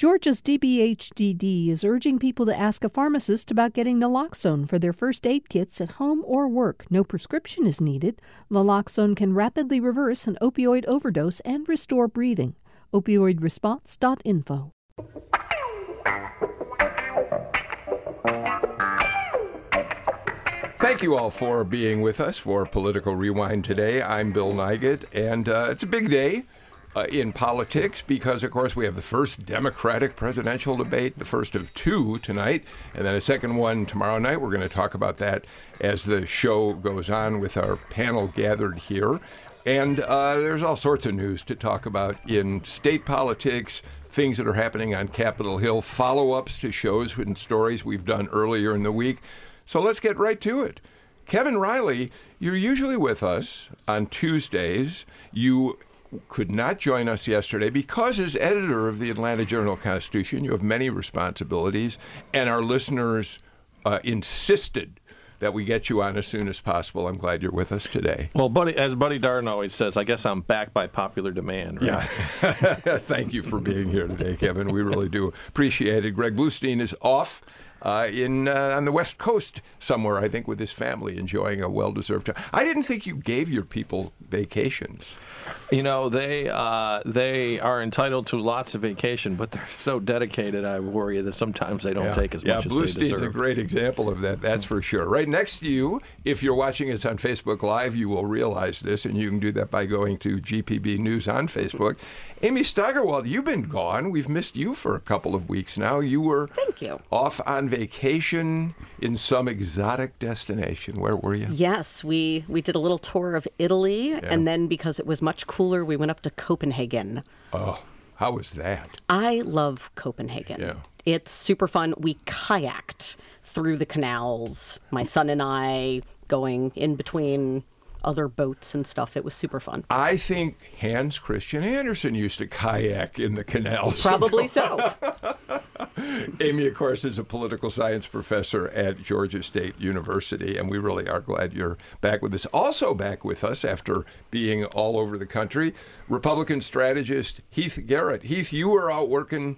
Georgia's DBHDD is urging people to ask a pharmacist about getting naloxone for their first aid kits at home or work. No prescription is needed. Naloxone can rapidly reverse an opioid overdose and restore breathing. Opioidresponse.info. Thank you all for being with us for Political Rewind today. I'm Bill Nigut, and uh, it's a big day uh, in politics because, of course, we have the first Democratic presidential debate, the first of two tonight, and then a second one tomorrow night. We're going to talk about that as the show goes on with our panel gathered here. And uh, there's all sorts of news to talk about in state politics, things that are happening on Capitol Hill, follow ups to shows and stories we've done earlier in the week. So let's get right to it. Kevin Riley, you're usually with us on Tuesdays. You could not join us yesterday because, as editor of the Atlanta Journal Constitution, you have many responsibilities, and our listeners uh, insisted that we get you on as soon as possible. I'm glad you're with us today. Well, Buddy, as Buddy Darden always says, I guess I'm back by popular demand. Right? Yeah. Thank you for being here today, Kevin. We really do appreciate it. Greg Bluestein is off uh, in uh, on the West Coast somewhere, I think, with his family, enjoying a well-deserved time. I didn't think you gave your people vacations. You know, they uh, they are entitled to lots of vacation, but they're so dedicated. I worry that sometimes they don't yeah. take as yeah, much Blue as they deserve. Yeah, a great example of that. That's for sure. Right next to you, if you're watching us on Facebook Live, you will realize this, and you can do that by going to GPB News on Facebook. Amy Steigerwalt, you've been gone. We've missed you for a couple of weeks now. You were Thank you. off on vacation in some exotic destination. Where were you? Yes, we we did a little tour of Italy, and then because it was much cooler, we went up to Copenhagen. Oh, how was that? I love Copenhagen. Yeah. It's super fun. We kayaked through the canals. My son and I going in between other boats and stuff. It was super fun. I think Hans Christian Andersen used to kayak in the canals. Probably so. Amy, of course, is a political science professor at Georgia State University, and we really are glad you're back with us. Also, back with us after being all over the country, Republican strategist Heath Garrett. Heath, you were out working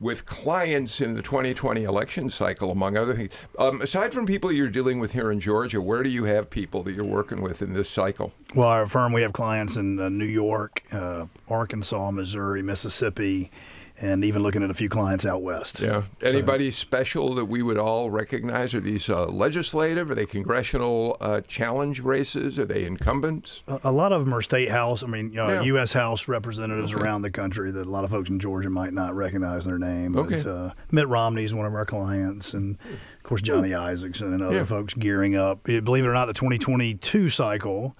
with clients in the 2020 election cycle, among other things. Um, aside from people you're dealing with here in Georgia, where do you have people that you're working with in this cycle? Well, our firm, we have clients in uh, New York, uh, Arkansas, Missouri, Mississippi, and even looking at a few clients out west. Yeah. Anybody so, special that we would all recognize? Are these uh, legislative? Are they congressional uh, challenge races? Are they incumbents? A, a, lot of them are state house. I mean, yeah. U.S. House representatives okay. around the country that a lot of folks in Georgia might not recognize their name. Okay. But, uh, Mitt Romney is one of our clients, and of course Johnny Isakson and other yeah. folks gearing up. Believe it or not, the 2022 cycle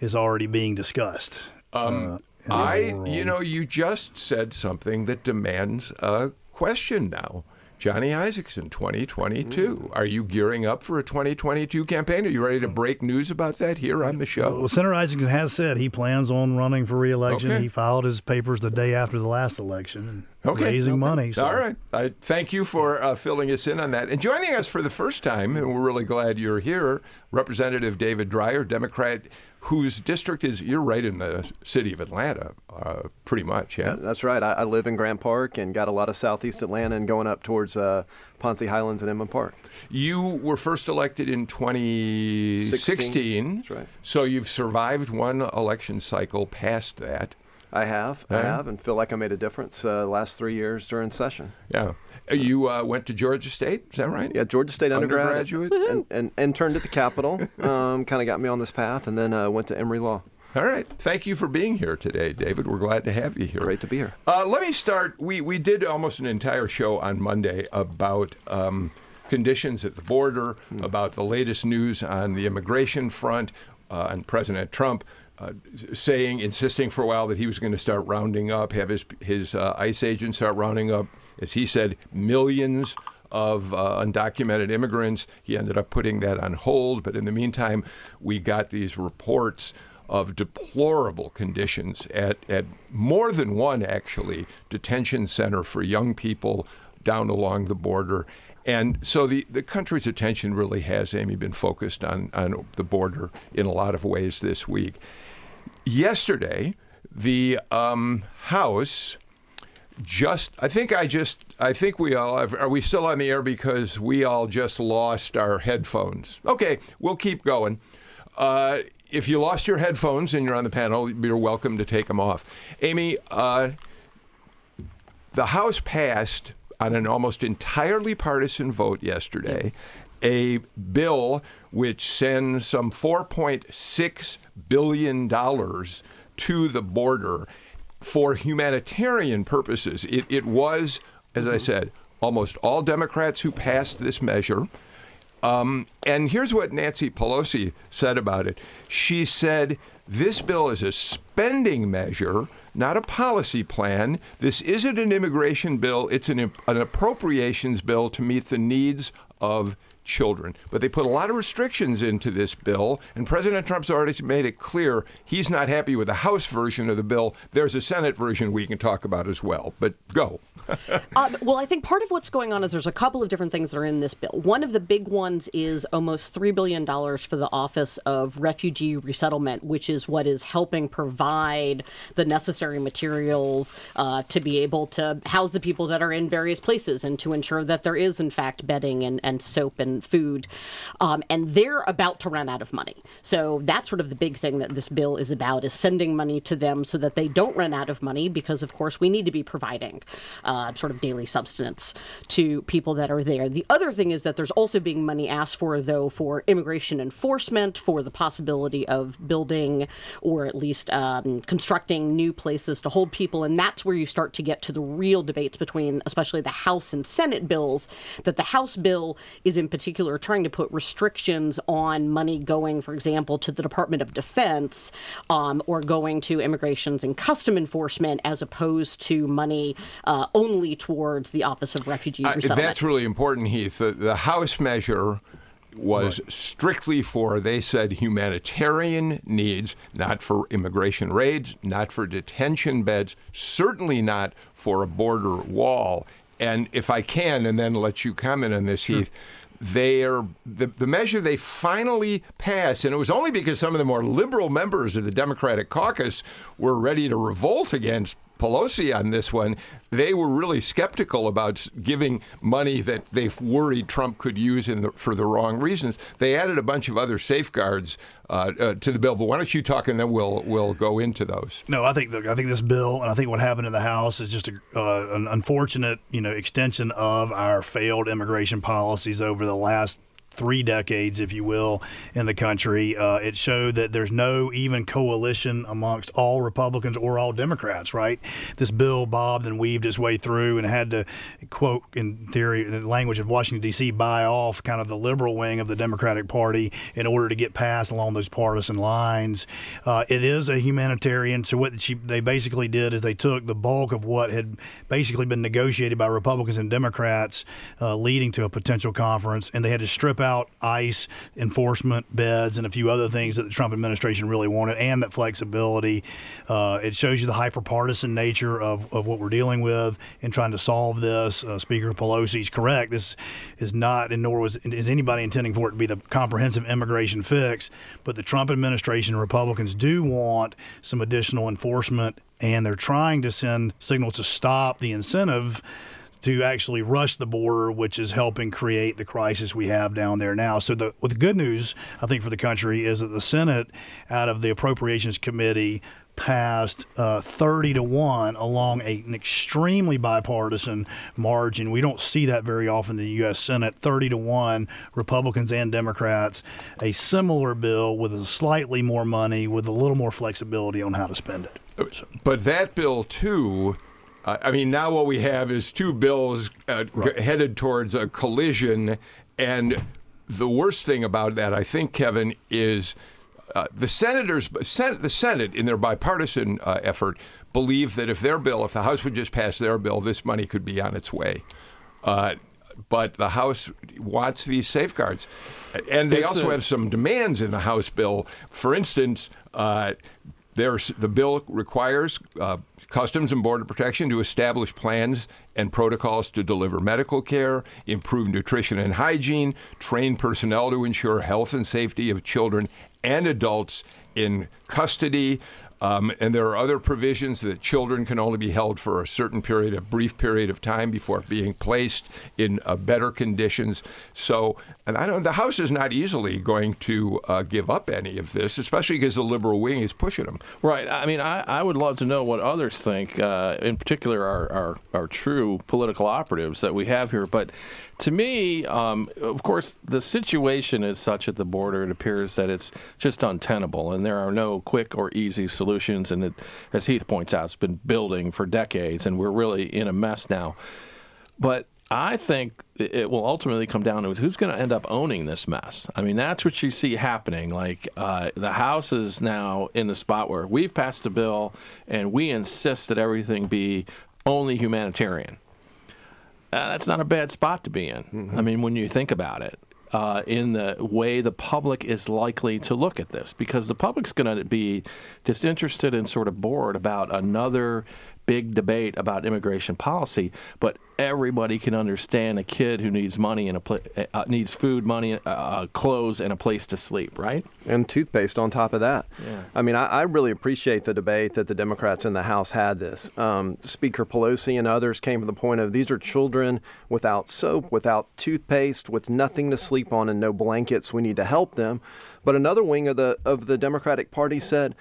is already being discussed. Um, I, you know, you just said something that demands a question now. Johnny Isakson, 2022. Mm. Are you gearing up for a 2022 campaign? Are you ready to break news about that here on the show? Well, Senator Isakson has said he plans on running for reelection. Okay. He filed his papers the day after the last election, okay. raising okay. money. So. All right. I thank you for uh, filling us in on that. And joining us for the first time, and we're really glad you're here, Representative David Dreyer, Democrat whose district is you're right in the city of Atlanta, uh, pretty much. Yeah, that's right. I, I, live in Grant Park and got a lot of Southeast Atlanta and going up towards uh, Ponce Highlands and Inman Park. You were first elected in 2016. 16. That's right. So you've survived one election cycle past that. I have, I have, and feel like I made a difference uh, last three years during session. Yeah, you uh, went to Georgia State, is that right? Yeah, Georgia State undergrad, undergraduate, and, and, interned at the Capitol. Um, kind of got me on this path, and then uh, went to Emory Law. All right. Thank you for being here today, David. We're glad to have you here. Great to be here. Uh, let me start. We, we did almost an entire show on Monday about um, conditions at the border, mm. about the latest news on the immigration front, uh, and President Trump uh, saying, insisting for a while that he was going to start rounding up, have his his uh, ICE agents start rounding up, as he said, millions of uh, undocumented immigrants. He ended up putting that on hold, but in the meantime, we got these reports of deplorable conditions at, at more than one, actually, detention center for young people down along the border. And so the, the country's attention really has, Amy, been focused on, on the border in a lot of ways this week. Yesterday, the um, House just I think I just I think we all have, are we still on the air because we all just lost our headphones. Okay, we'll keep going. Uh, if you lost your headphones and you're on the panel, you're welcome to take them off. Amy, uh, the House passed on an almost entirely partisan vote yesterday a bill which sends some 4.6 billion dollars to the border for humanitarian purposes. It, it was, as I said, almost all Democrats who passed this measure. Um, and here's what Nancy Pelosi said about it. She said, This bill is a spending measure, not a policy plan. This isn't an immigration bill, it's an, an appropriations bill to meet the needs of children. But they put a lot of restrictions into this bill, and President Trump's already made it clear he's not happy with the House version of the bill. There's a Senate version we can talk about as well. But go. Um, well, I think part of what's going on is there's a couple of different things that are in this bill. One of the big ones is almost $3 billion for the Office of Refugee Resettlement, which is what is helping provide the necessary materials uh, to be able to house the people that are in various places and to ensure that there is, in fact, bedding and, and soap and food. Um, and they're about to run out of money. So that's sort of the big thing that this bill is about is sending money to them so that they don't run out of money because, of course, we need to be providing. Uh, uh, sort of daily substance to people that are there. The other thing is that there's also being money asked for, though, for immigration enforcement, for the possibility of building or at least um, constructing new places to hold people. And that's where you start to get to the real debates between, especially the House and Senate bills. That the House bill is in particular trying to put restrictions on money going, for example, to the Department of Defense um, or going to immigrations and custom enforcement as opposed to money uh, only only towards the Office of Refugee Resettlement. Uh, that's really important, Heath. The, the House measure was right. strictly for, they said, humanitarian needs, not for immigration raids, not for detention beds, certainly not for a border wall. And if I can, and then let you comment on this, sure. Heath, they are the, the measure they finally passed, and it was only because some of the more liberal members of the Democratic caucus were ready to revolt against Pelosi on this one, they were really skeptical about giving money that they worried Trump could use the, for the wrong reasons. They added a bunch of other safeguards uh, uh, to the bill. But why don't you talk, and then we'll we'll go into those. No, I think the, I think this bill, and I think what happened in the House is just a, uh, an unfortunate, you know, extension of our failed immigration policies over the last three decades, if you will, in the country. Uh, it showed that there's no even coalition amongst all Republicans or all Democrats, right? This bill bobbed and weaved its way through and had to, quote, in theory, in the language of Washington, D.C., buy off kind of the liberal wing of the Democratic Party in order to get passed along those partisan lines. Uh, it is a humanitarian. So what she, they basically did is they took the bulk of what had basically been negotiated by Republicans and Democrats uh, leading to a potential conference, and they had to strip out out ICE enforcement beds and a few other things that the Trump administration really wanted, and that flexibility. Uh, it shows you the hyperpartisan nature of, of what we're dealing with in trying to solve this. Uh, Speaker Pelosi is correct. This is not, and nor was is anybody intending for it to be the comprehensive immigration fix. But the Trump administration and Republicans do want some additional enforcement, and they're trying to send signals to stop the incentive to actually rush the border, which is helping create the crisis we have down there now. So, the, well, the good news, I think, for the country is that the Senate, out of the Appropriations Committee, passed uh, 30 to 1 along a, an extremely bipartisan margin. We don't see that very often in the U.S. Senate. 30 to 1, Republicans and Democrats, a similar bill with slightly more money, with a little more flexibility on how to spend it. But that bill, too, uh, I mean, now what we have is two bills uh, right. g- headed towards a collision. And the worst thing about that, I think, Kevin, is uh, the senators, Senate, the Senate, in their bipartisan uh, effort, believe that if their bill, if the House would just pass their bill, this money could be on its way. Uh, but the House wants these safeguards. And they it's also a, have some demands in the House bill. For instance, uh, the bill requires uh, Customs and Border Protection to establish plans and protocols to deliver medical care, improve nutrition and hygiene, train personnel to ensure health and safety of children and adults in custody. Um, and there are other provisions that children can only be held for a certain period, a brief period of time before being placed in uh, better conditions. So, and I don't, the House is not easily going to uh, give up any of this, especially because the liberal wing is pushing them. Right. I mean, I, I would love to know what others think, uh, in particular our, our, our true political operatives that we have here. But to me, um, of course, the situation is such at the border, it appears that it's just untenable, and there are no quick or easy solutions. And it, as Heath points out, it's been building for decades, and we're really in a mess now. But I think it will ultimately come down to who's going to end up owning this mess. I mean, that's what you see happening. Like uh, the House is now in the spot where we've passed a bill and we insist that everything be only humanitarian. Uh, that's not a bad spot to be in. Mm-hmm. I mean, when you think about it, uh, in the way the public is likely to look at this, because the public's going to be just interested and sort of bored about another big debate about immigration policy, but everybody can understand a kid who needs money and a pl- uh, needs food, money, uh, uh, clothes, and a place to sleep, right? And toothpaste on top of that. Yeah. I mean, I, I really appreciate the debate that the Democrats in the House had this. Um, Speaker Pelosi and others came to the point of these are children without soap, without toothpaste, with nothing to sleep on, and no blankets. We need to help them. But another wing of the of the Democratic Party said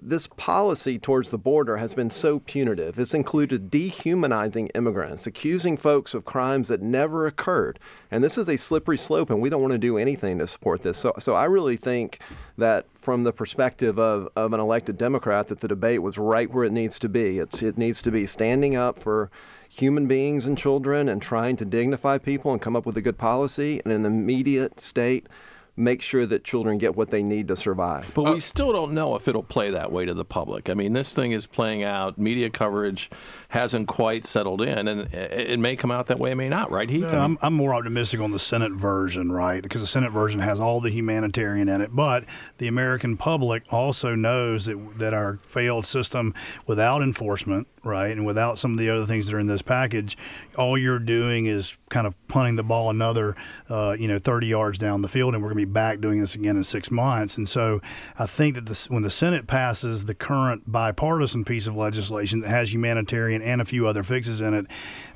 this policy towards the border has been so punitive. It's included dehumanizing immigrants, accusing folks of crimes that never occurred. And this is a slippery slope, and we don't want to do anything to support this. So, so I really think that from the perspective of, of an elected Democrat, that the debate was right where it needs to be. It's, it needs to be standing up for human beings and children and trying to dignify people and come up with a good policy. And in the immediate state, make sure that children get what they need to survive. But we still don't know if it'll play that way to the public. I mean, this thing is playing out. Media coverage hasn't quite settled in, and it may come out that way, it may not, right, Heath? I'm, I'm more optimistic on the Senate version, right? Because the Senate version has all the humanitarian in it, but the American public also knows that, that our failed system without enforcement, right, and without some of the other things that are in this package, all you're doing is kind of punting the ball another, uh, you know, 30 yards down the field, and we're going to be back doing this again in six months. And so I think that when the Senate passes the current bipartisan piece of legislation that has humanitarian and a few other fixes in it,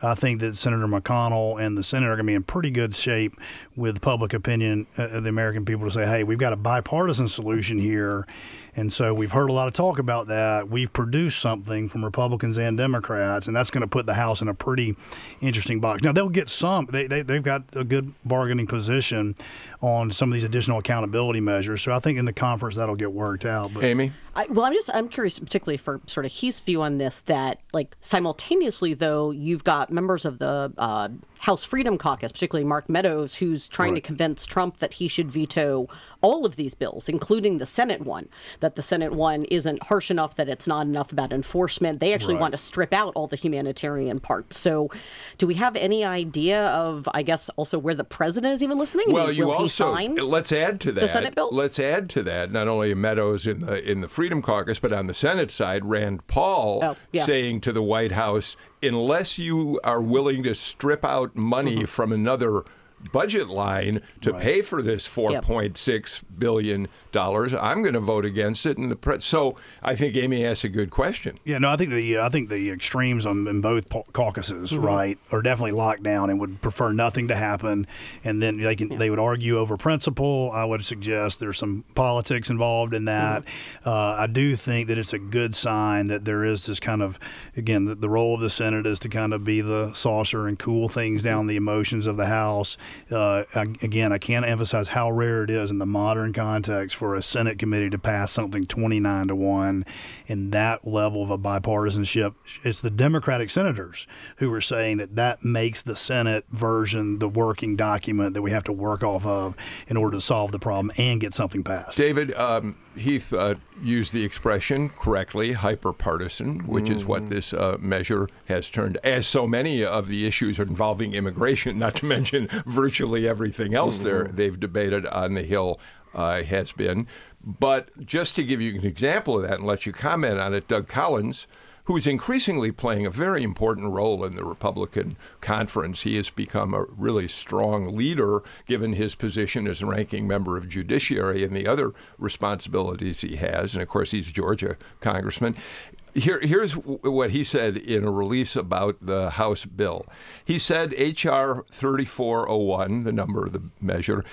I think that Senator McConnell and the Senate are going to be in pretty good shape with public opinion uh, of the American people to say, hey, we've got a bipartisan solution here and so we've heard a lot of talk about that. We've produced something from Republicans and Democrats, and that's going to put the House in a pretty interesting box. Now, they'll get some, they, they, they've got a good bargaining position on some of these additional accountability measures. So I think in the conference that'll get worked out. But. Amy? I, well, I'm just I'm curious, particularly for sort of Heath's view on this. That like simultaneously, though, you've got members of the uh, House Freedom Caucus, particularly Mark Meadows, who's trying right. to convince Trump that he should veto all of these bills, including the Senate one. That the Senate one isn't harsh enough, that it's not enough about enforcement. They actually right. want to strip out all the humanitarian parts. So, do we have any idea of, I guess, also where the president is even listening? Well, I mean, you also let's add to that the Senate bill. Let's add to that not only Meadows in the in the Freedom Caucus, but on the Senate side, Rand Paul oh, yeah. saying to the White House, unless you are willing to strip out money mm-hmm. from another budget line to right. pay for this four point six billion dollars. I'm going to vote against it. And the pre- so I think Amy asked a good question. Yeah, no, I think the I think the extremes on in both caucuses, mm-hmm. right, are definitely locked down and would prefer nothing to happen. And then they can yeah. they would argue over principle. I would suggest there's some politics involved in that. Mm-hmm. Uh, I do think that it's a good sign that there is this kind of again the, the, role of the Senate is to kind of be the saucer and cool things down mm-hmm. the emotions of the House. Uh, again, I can't emphasize how rare it is in the modern context for a Senate committee to pass something 29 to 1 in that level of a bipartisanship. It's the Democratic senators who are saying that that makes the Senate version the working document that we have to work off of in order to solve the problem and get something passed. David, um, Heath uh, used the expression correctly, hyperpartisan, which mm-hmm. is what mm-hmm. this uh, measure has turned, as so many of the issues involving immigration, not to mention virtually everything else mm-hmm. they've debated on the Hill uh, has been. But just to give you an example of that and let you comment on it, Doug Collins, who's increasingly playing a very important role in the Republican conference. He has become a really strong leader given his position as a ranking member of Judiciary and the other responsibilities he has. And of course, he's Georgia congressman. Here, here's what he said in a release about the House bill. He said H.R. 3401, the number of the measure,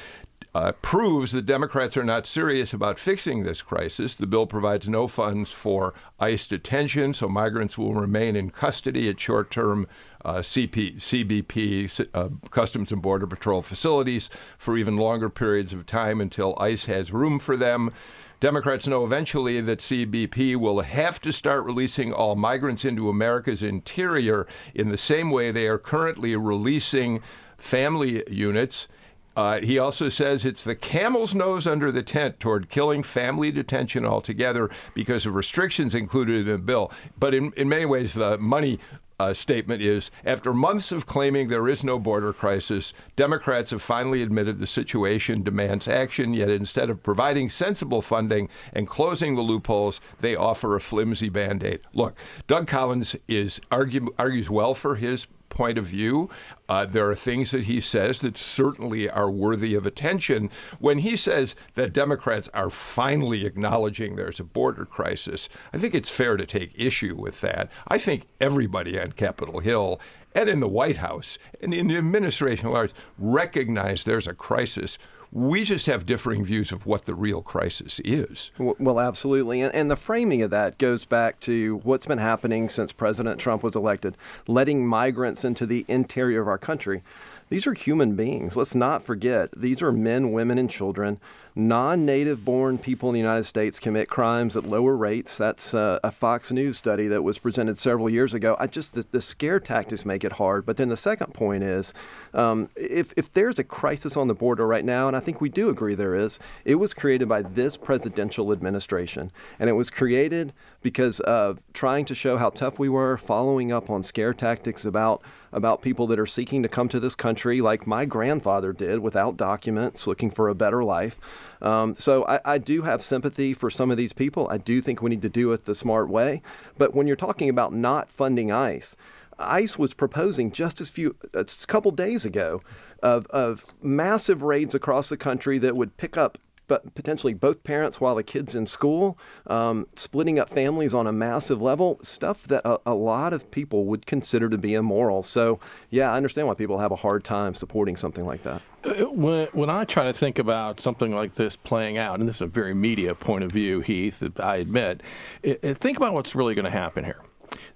uh, proves that Democrats are not serious about fixing this crisis. The bill provides no funds for ICE detention, so migrants will remain in custody at short term uh, CP, CBP, uh, Customs and Border Patrol facilities for even longer periods of time until ICE has room for them. Democrats know eventually that CBP will have to start releasing all migrants into America's interior in the same way they are currently releasing family units. Uh, he also says it's the camel's nose under the tent toward killing family detention altogether because of restrictions included in the bill. But in, in many ways, the money uh, statement is after months of claiming there is no border crisis, Democrats have finally admitted the situation demands action, yet instead of providing sensible funding and closing the loopholes, they offer a flimsy band aid. Look, Doug Collins is argue, argues well for his point of view. Uh, there are things that he says that certainly are worthy of attention. When he says that Democrats are finally acknowledging there's a border crisis, I think it's fair to take issue with that. I think everybody on Capitol Hill and in the White House and in the administration at large recognize there's a crisis we just have differing views of what the real crisis is. Well, absolutely. And, the framing of that goes back to what's been happening since President Trump was elected, letting migrants into the interior of our country. These are human beings. Let's not forget, these are men, women, and children. Non native born people in the United States commit crimes at lower rates. That's uh, a Fox News study that was presented several years ago. I just, the, the scare tactics make it hard. But then the second point is um, if, if there's a crisis on the border right now, and I think we do agree there is, it was created by this presidential administration. And it was created because of trying to show how tough we were, following up on scare tactics about about people that are seeking to come to this country, like my grandfather did, without documents, looking for a better life. Um, so I, I, do have sympathy for some of these people. I do think we need to do it the smart way. But when you're talking about not funding ICE, ICE was proposing just as few a couple days ago of, of massive raids across the country that would pick up but potentially both parents while the kid's in school, um, splitting up families on a massive level, stuff that a, a, lot of people would consider to be immoral. So, yeah, I understand why people have a hard time supporting something like that. Uh, when, when I try to think about something like this playing out, and this is a very media point of view, Heath, I admit, it, it, think about what's really going to happen here.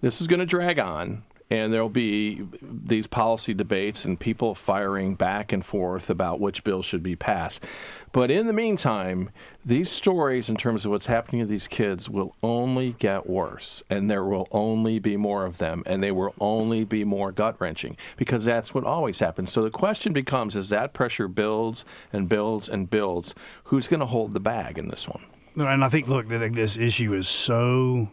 This is going to drag on and there'll be these policy debates and people firing back and forth about which bill should be passed. But in the meantime, these stories, in terms of what's happening to these kids, will only get worse, and there will only be more of them, and they will only be more gut wrenching because that's what always happens. So the question becomes as that pressure builds and builds and builds, who's going to hold the bag in this one? And I think, look, this issue is so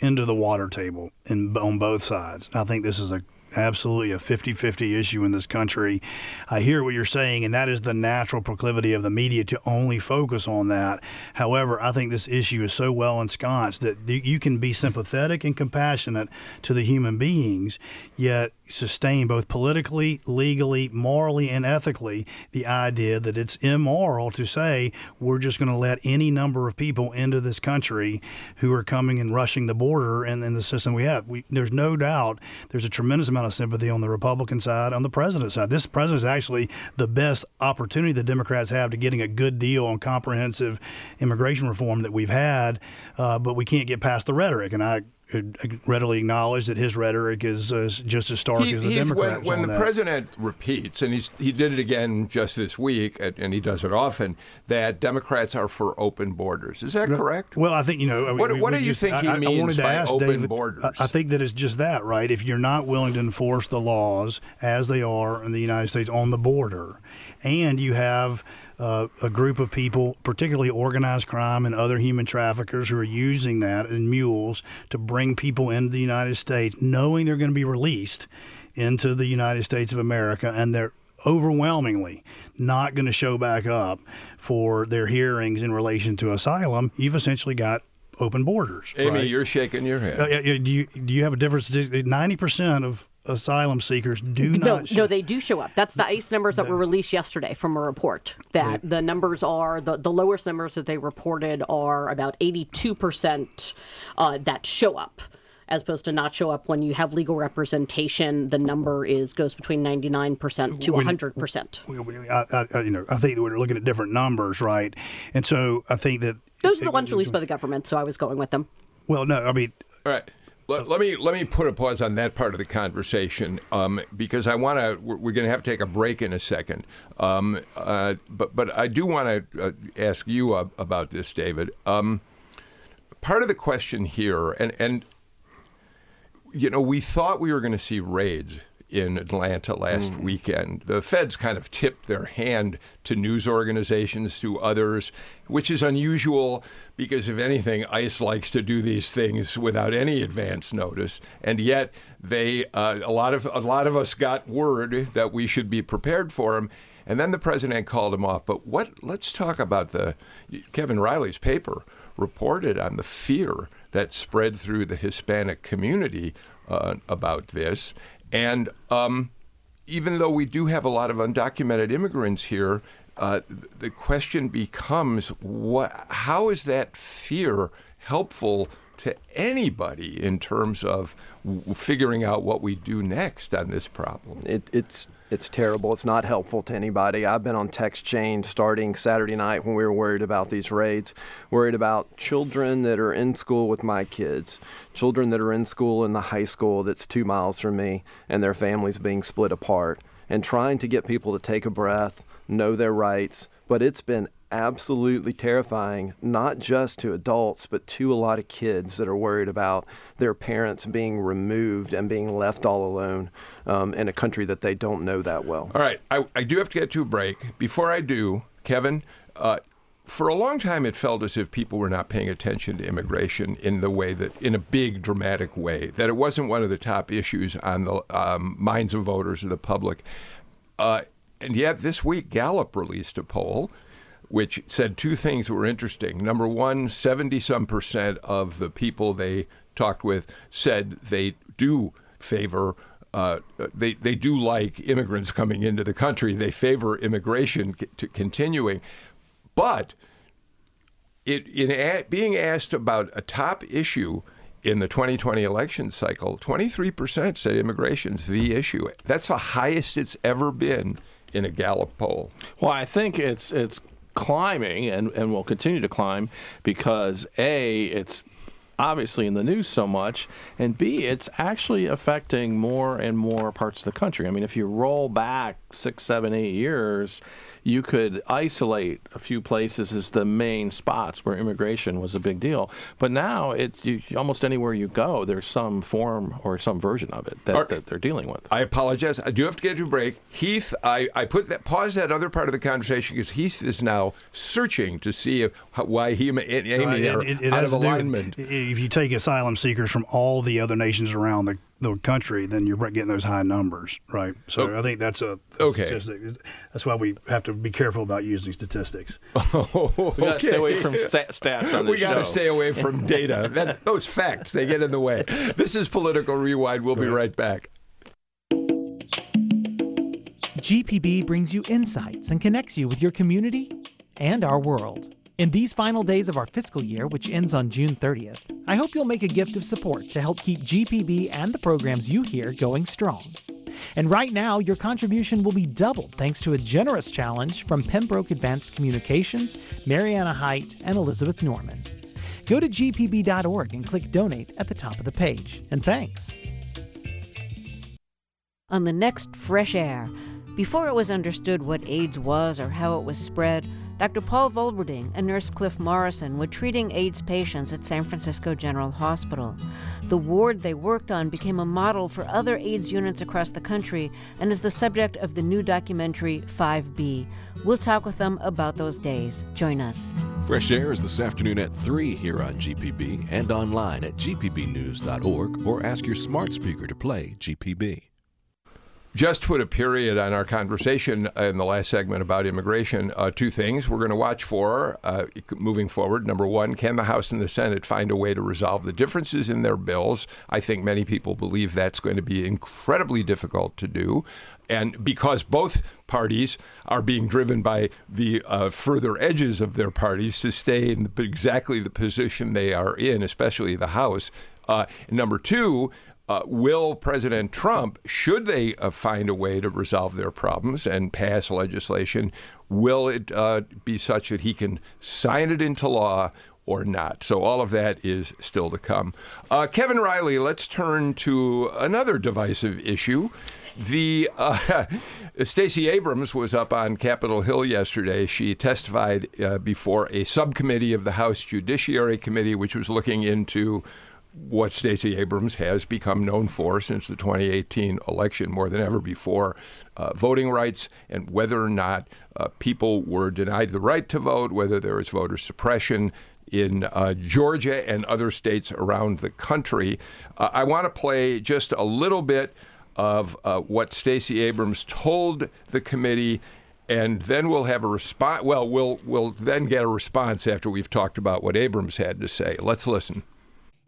into the water table in, on both sides. I think this is a absolutely a 50 50 issue in this country. I hear what you're saying, and that is the natural proclivity of the media to only focus on that. However, I think this issue is so well ensconced that you can be sympathetic and compassionate to the human beings, yet sustain both politically, legally, morally, and ethically the idea that it's immoral to say we're just going to let any number of people into this country who are coming and rushing the border and in the system we have. We, there's no doubt there's a tremendous amount of sympathy on the Republican side, on the president's side. This president is actually the best opportunity the Democrats have to getting a good deal on comprehensive immigration reform that we've had, uh, but we can't get past the rhetoric. And I readily acknowledge that his rhetoric is uh, just as stark he, as the Democrats. When, when the that. president repeats, and he's, he did it again just this week, and he does it often, that Democrats are for open borders. Is that correct? Well, I think you know. What, we, what we do you just, think he I, means I by open David, borders? I think that it's just that, right? If you're not willing to enforce the laws as they are in the United States on the border, and you have uh, a group of people, particularly organized crime and other human traffickers, who are using that and mules to bring people into the United States, knowing they're going to be released into the United States of America, and they're overwhelmingly not going to show back up for their hearings in relation to asylum. You've essentially got open borders. Amy, right? you're shaking your head. Uh, do you do you have a difference? Ninety percent of asylum seekers do no, not. no, they do show up. That's the ICE numbers that were released yesterday from a report. That the numbers are the, the lowest numbers that they reported are about eighty two percent uh, that show up as opposed to not show up when you have legal representation. The number is goes between ninety nine percent to hundred percent. We- we- I, I, you know, I think that we're looking at different numbers, right? And so I think that Those are the ones released by the government, so I was going with them. Well, no, I mean, All right. Let, let me let me put a pause on that part of the conversation um, because I want to. We're, we're going to have to take a break in a second. Um, uh, but but I do want to uh, ask you uh, about this, David. Um, part of the question here, and and you know, we thought we were going to see raids in Atlanta last weekend. The feds kind of tipped their hand to news organizations, to others, which is unusual because, if anything, ICE likes to do these things without any advance notice. And yet, they uh, a lot of a lot of us got word that we should be prepared for them. And then the president called him off. But what? Let's talk about the Kevin Riley's paper reported on the fear that spread through the Hispanic community uh, about this. And um, even though we do have a lot of undocumented immigrants here, uh, the question becomes: what? How is that fear helpful to anybody in terms of w- figuring out what we do next on this problem? It, it's it's terrible. It's not helpful to anybody. I've been on text chain starting Saturday night when we were worried about these raids, worried about children that are in school with my kids, children that are in school in the high school that's two miles from me, and their families being split apart, and trying to get people to take a breath, know their rights. But it's been absolutely terrifying, not just to adults, but to a lot of kids that are worried about their parents being removed and being left all alone um, in a country that they don't know that well. All right, I, I do have to get to a break. Before I do, Kevin, uh, for a long time it felt as if people were not paying attention to immigration in the way that, in a big, dramatic way, that it wasn't one of the top issues on the um, minds of voters or the public. Uh, and yet, this week, Gallup released a poll which said two things that were interesting. Number one, 70 some percent of the people they talked with said they do favor. Uh, they they do like immigrants coming into the country. They favor immigration c- continuing, but it in a, being asked about a top issue in the 2020 election cycle, 23% said immigration is the issue. That's the highest it's ever been in a Gallup poll. Well, I think it's it's climbing and, and will continue to climb because a it's obviously in the news so much and b it's actually affecting more and more parts of the country i mean if you roll back six seven eight years you could isolate a few places as the main spots where immigration was a big deal but now it you, almost anywhere you go there's some form or some version of it that, that they're dealing with I apologize. I do have to get to a break. Heath, I, I put that pause that other part of the conversation because Heath is now searching to see if, why he and Amy Uh, are it, it out of to do with- alignment. if you take asylum seekers from all the other nations around the, the country, then you're getting those high numbers, right? So Oh. I think that's a, a Okay. statistic. That's why we have to be careful about using statistics. we gotta stay away from sta- stats on this we got to stay away from data. That, those facts, they get in the way. This is Political Rewind. We'll be right back. GPB brings you insights and connects you with your community and our world. In these final days of our fiscal year, which ends on June 30th, I hope you'll make a gift of support to help keep GPB and the programs you hear going strong. And right now, your contribution will be doubled thanks to a generous challenge from Pembroke Advanced Communications, Mariana Height, and Elizabeth Norman. Go to gpb.org and click donate at the top of the page. And thanks. on the next Fresh Air. Before it was understood what AIDS was or how it was spread, Dr. Paul Volberding and Nurse Cliff Morrison were treating AIDS patients at San Francisco General Hospital. The ward they worked on became a model for other AIDS units across the country and is the subject of the new documentary 5B. We'll talk with them about those days. Join us. Fresh Air is this afternoon at 3 here on GPB and online at gpbnews.org or ask your smart speaker to play GPB. Just put a period on our conversation in the last segment about immigration. Uh, two things we're going to watch for uh, moving forward. Number one, can the House and the Senate find a way to resolve the differences in their bills? I think many people believe that's going to be incredibly difficult to do. And because both parties are being driven by the uh, further edges of their parties to stay in exactly the position they are in, especially the House. Uh, number two, uh, will President Trump, should they uh, find a way to resolve their problems and pass legislation, will it uh, be such that he can sign it into law or not? So all of that is still to come. Uh, Kevin Riley, let's turn to another divisive issue. The uh, Stacey Abrams was up on Capitol Hill yesterday. She testified uh, before a subcommittee of the House Judiciary Committee, which was looking into what Stacey Abrams has become known for since the 2018 election more than ever before uh, voting rights and whether or not uh, people were denied the right to vote, whether there was voter suppression in uh, Georgia and other states around the country. Uh, I want to play just a little bit of uh, what Stacey Abrams told the committee. And then we'll have a response. Well, we'll we'll then get a response after we've talked about what Abrams had to say. Let's listen.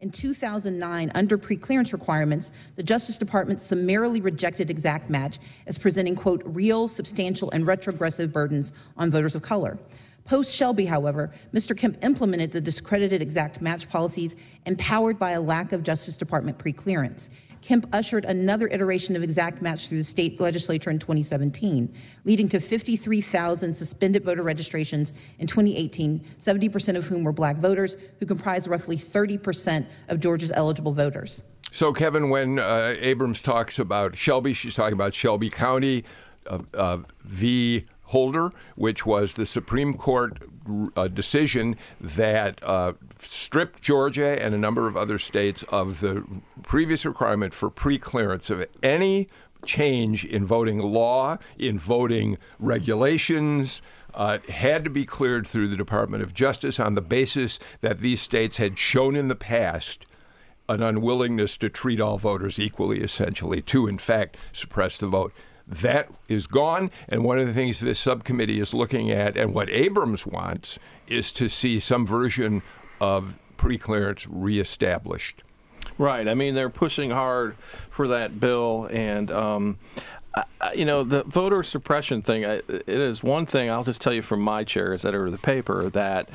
In 2009, under preclearance requirements, the Justice Department summarily rejected exact match as presenting, quote, real, substantial, and retrogressive burdens on voters of color. Post Shelby, however, Mr. Kemp implemented the discredited exact match policies empowered by a lack of Justice Department preclearance. Kemp ushered another iteration of exact match through the state legislature in 2017, leading to 53,000 suspended voter registrations in 2018, 70% of whom were black voters, who comprise roughly 30% of Georgia's eligible voters. So, Kevin, when uh, Abrams talks about Shelby, she's talking about Shelby County, uh, uh, v. Holder, which was the Supreme Court uh, decision that uh, stripped Georgia and a number of other states of the previous requirement for preclearance of any change in voting law, in voting regulations. Uh, had to be cleared through the Department of Justice on the basis that these states had shown in the past an unwillingness to treat all voters equally, essentially, to, in fact, suppress the vote. That is gone. And one of the things this subcommittee is looking at, and what Abrams wants, is to see some version of preclearance reestablished. Right. I mean, they're pushing hard for that bill, and um, you know the voter suppression thing. It is one thing. I'll just tell you from my chair as editor of the paper that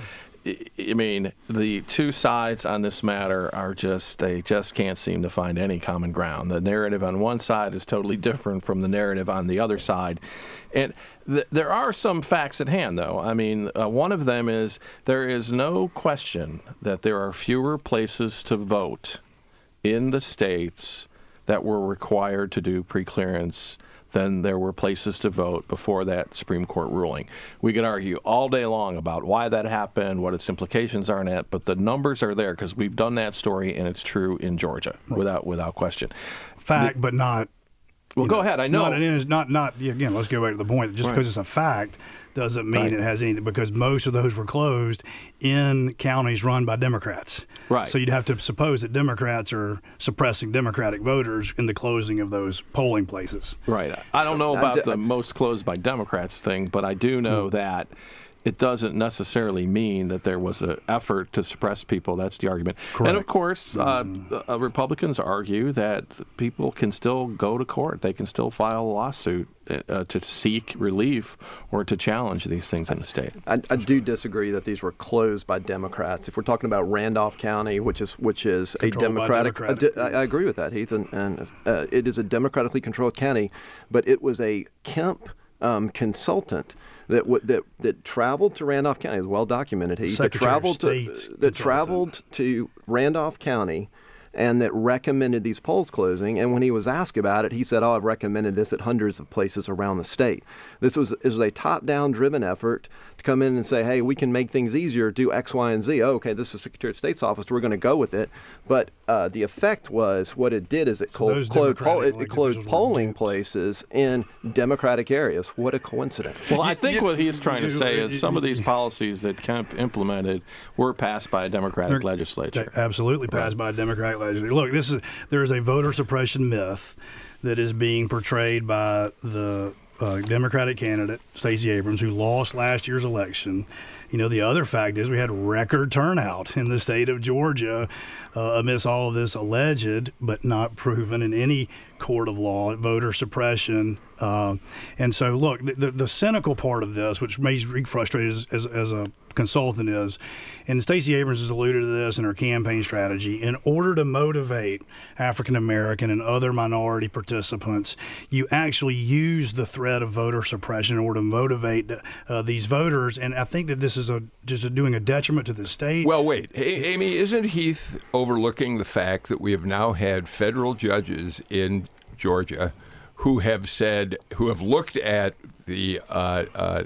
I mean, the two sides on this matter are just, they just can't seem to find any common ground. The narrative on one side is totally different from the narrative on the other side. And th- there are some facts at hand, though. I mean, uh, one of them is there is no question that there are fewer places to vote in the states that were required to do preclearance than there were places to vote before that Supreme Court ruling. We could argue all day long about why that happened, what its implications are in it, but the numbers are there because we've done that story and it's true in Georgia right. without without question. Fact, the, but not well, go know, ahead. I know. Not, not, not, again, let's go back to the point. Just right. because it's a fact doesn't mean right. it has anything, because most of those were closed in counties run by Democrats. Right. So you'd have to suppose that Democrats are suppressing Democratic voters in the closing of those polling places. Right. I don't know about the most closed by Democrats thing, but I do know hmm. that it doesn't necessarily mean that there was an effort to suppress people. That's the argument. Correct. And of course, uh, mm. uh, Republicans argue that people can still go to court. They can still file a lawsuit uh, to seek relief or to challenge these things in the state. I, I, do disagree that these were closed by Democrats. If we're talking about Randolph County, which is which is Controlled a Democratic, Democratic. I, I, agree with that, Heath, and, and uh, it is a democratically controlled county, but it was a Kemp um, consultant that that that traveled to Randolph County is well documented. He that traveled to uh, that traveled to Randolph County and that recommended these polls closing. And when he was asked about it, he said, "Oh, I've recommended this at hundreds of places around the state." This was is a top-down driven effort to come in and say, "Hey, we can make things easier. Do X, Y, and Z." Oh, okay, this is Secretary of State's office. We're going to go with it. But uh, the effect was what it did is it, so closed, closed, it, it closed polling places in Democratic areas. What a coincidence! Well, I think what he's trying to say is some of these policies that Kemp implemented were passed by a Democratic legislature. Absolutely passed right. by a Democratic legislature. Look, this is there is a voter suppression myth that is being portrayed by the uh, Democratic candidate Stacey Abrams, who lost last year's election. You know, the other fact is we had record turnout in the state of Georgia uh, amidst all of this alleged but not proven in any court of law voter suppression. Uh, and so, look, the, the, the, cynical part of this, which may me frustrated as, as, as a consultant is, and Stacey Abrams has alluded to this in her campaign strategy, in order to motivate African American and other minority participants, you actually use the threat of voter suppression in order to motivate uh, these voters. And I think that this is a just a, doing a detriment to the state. Well, wait, hey, Amy, isn't Heath overlooking the fact that we have now had federal judges in Georgia who have said, who have looked at the uh, uh,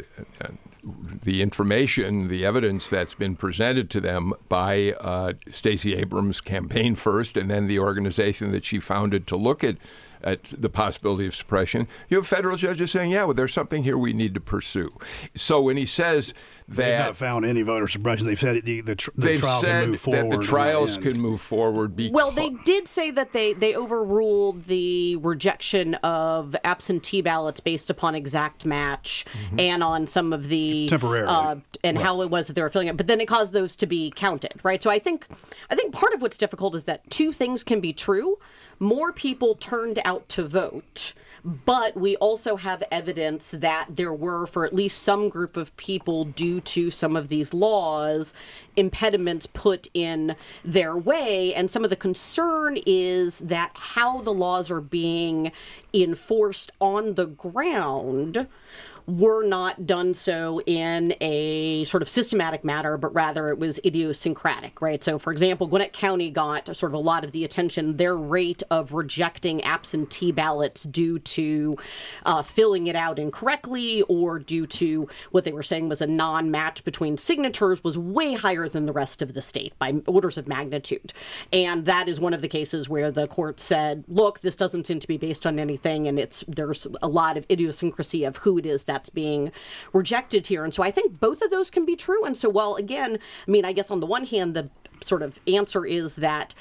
the information, the evidence that's been presented to them by uh, Stacey Abrams' campaign first, and then the organization that she founded to look at at the possibility of suppression. You have federal judges saying, "Yeah, well, there's something here we need to pursue." So when he says that they've not found any voter suppression. They've said the, the, tr- the they've trial said can move forward. That the trials can move forward. Because well, they did say that they they overruled the rejection of absentee ballots based upon exact match mm-hmm. and on some of the temporarily uh, and right. how it was that they were filling it. But then it caused those to be counted, right? So I think I think part of what's difficult is that two things can be true. More people turned out to vote but we also have evidence that there were, for at least some group of people, due to some of these laws, impediments put in their way. And some of the concern is that how the laws are being enforced on the ground were not done so in a sort of systematic manner, but rather it was idiosyncratic, right? So, for example, Gwinnett County got sort of a lot of the attention. Their rate of rejecting absentee ballots due to uh, filling it out incorrectly or due to what they were saying was a non match between signatures was way higher than the rest of the state by orders of magnitude. And that is one of the cases where the court said, look, this doesn't seem to be based on anything, and it's there's a lot of idiosyncrasy of who it is that that's being rejected here. And so I think both of those can be true. And so, well, again, I mean, I guess on the one hand, the sort of answer is that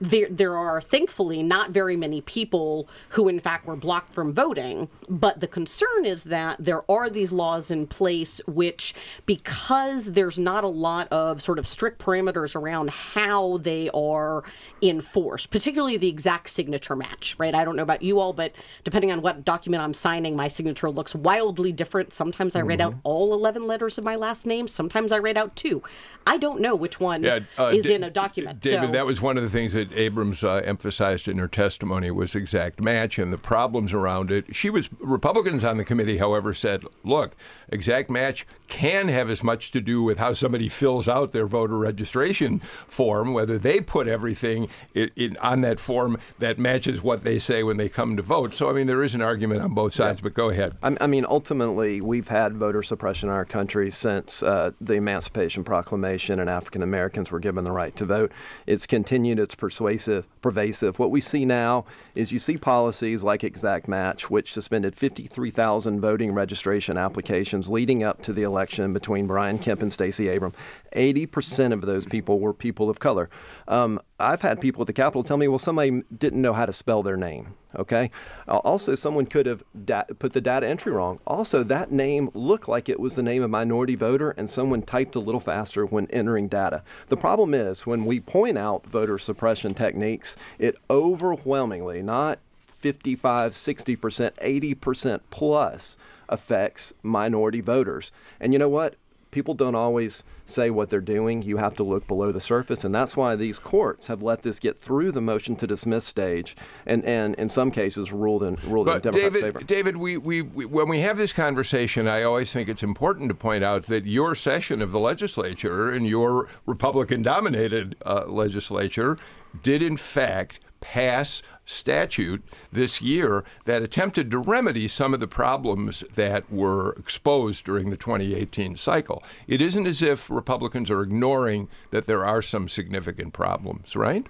there, there are thankfully not very many people who, in fact, were blocked from voting. But the concern is that there are these laws in place which, because there's not a lot of sort of strict parameters around how they are enforced, particularly the exact signature match, right? I don't know about you all, but depending on what document I'm signing, my signature looks wildly different. Sometimes I mm-hmm. write out all 11 letters of my last name, sometimes I write out two. I don't know which one yeah, uh, is D- in a document. David, so. that was one of the things that Abrams uh, emphasized in her testimony was exact match and the problems around it. She was Republicans on the committee, however, said, "Look, exact match can have as much to do with how somebody fills out their voter registration form, whether they put everything in, in, on that form that matches what they say when they come to vote." So, I mean, there is an argument on both sides. Yeah. But go ahead. I mean, ultimately, we've had voter suppression in our country since uh, the Emancipation Proclamation, and African Americans were given the right to vote. It's continued. It's persuasive pervasive. What we see now is you see policies like Exact Match, which suspended 53,000 voting registration applications leading up to the election between Brian Kemp and Stacey Abrams. 80% of those people were people of color. Um, I've had people at the Capitol tell me, well, somebody didn't know how to spell their name. Okay. Uh, also, someone could have da- put the data entry wrong. Also, that name looked like it was the name of a minority voter, and someone typed a little faster when entering data. The problem is when we point out voter suppression techniques, it overwhelmingly, not 55, 60%, 80% plus affects minority voters. And you know what? People don't always say what they're doing. You have to look below the surface, and that's why these courts have let this get through the motion to dismiss stage, and, and in some cases ruled in ruled but in Democrats' David, favor. David, we, we, we, when we have this conversation, I always think it's important to point out that your session of the legislature and your Republican-dominated uh, legislature did in fact pass statute this year that attempted to remedy some of the problems that were exposed during the 2018 cycle. It isn't as if Republicans are ignoring that there are some significant problems, right?